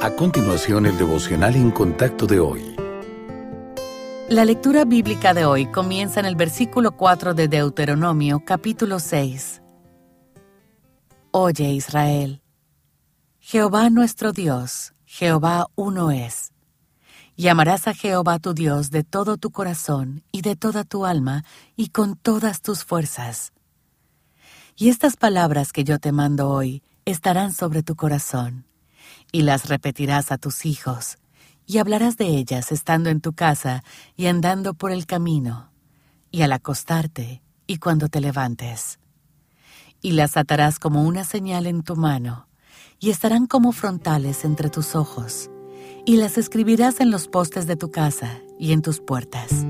A continuación, el devocional en contacto de hoy. La lectura bíblica de hoy comienza en el versículo 4 de Deuteronomio, capítulo 6. Oye Israel, Jehová nuestro Dios, Jehová uno es. Y amarás a Jehová tu Dios de todo tu corazón y de toda tu alma y con todas tus fuerzas. Y estas palabras que yo te mando hoy estarán sobre tu corazón y las repetirás a tus hijos, y hablarás de ellas estando en tu casa y andando por el camino, y al acostarte y cuando te levantes. Y las atarás como una señal en tu mano, y estarán como frontales entre tus ojos, y las escribirás en los postes de tu casa y en tus puertas.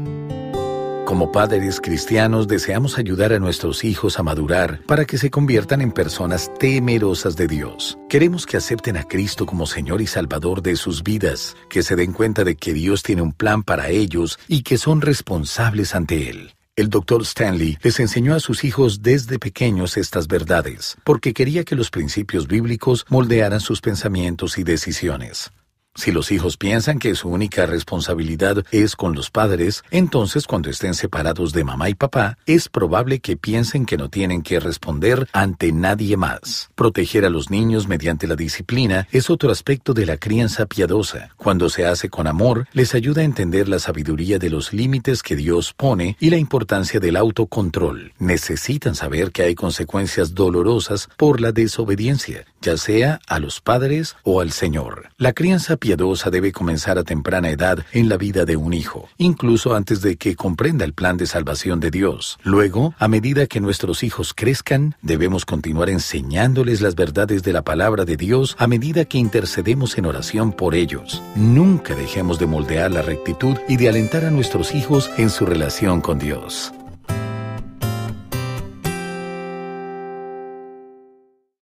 Como padres cristianos deseamos ayudar a nuestros hijos a madurar para que se conviertan en personas temerosas de Dios. Queremos que acepten a Cristo como Señor y Salvador de sus vidas, que se den cuenta de que Dios tiene un plan para ellos y que son responsables ante Él. El doctor Stanley les enseñó a sus hijos desde pequeños estas verdades, porque quería que los principios bíblicos moldearan sus pensamientos y decisiones. Si los hijos piensan que su única responsabilidad es con los padres, entonces cuando estén separados de mamá y papá, es probable que piensen que no tienen que responder ante nadie más. Proteger a los niños mediante la disciplina es otro aspecto de la crianza piadosa. Cuando se hace con amor, les ayuda a entender la sabiduría de los límites que Dios pone y la importancia del autocontrol. Necesitan saber que hay consecuencias dolorosas por la desobediencia, ya sea a los padres o al Señor. La crianza piadosa debe comenzar a temprana edad en la vida de un hijo, incluso antes de que comprenda el plan de salvación de Dios. Luego, a medida que nuestros hijos crezcan, debemos continuar enseñándoles las verdades de la palabra de Dios a medida que intercedemos en oración por ellos. Nunca dejemos de moldear la rectitud y de alentar a nuestros hijos en su relación con Dios.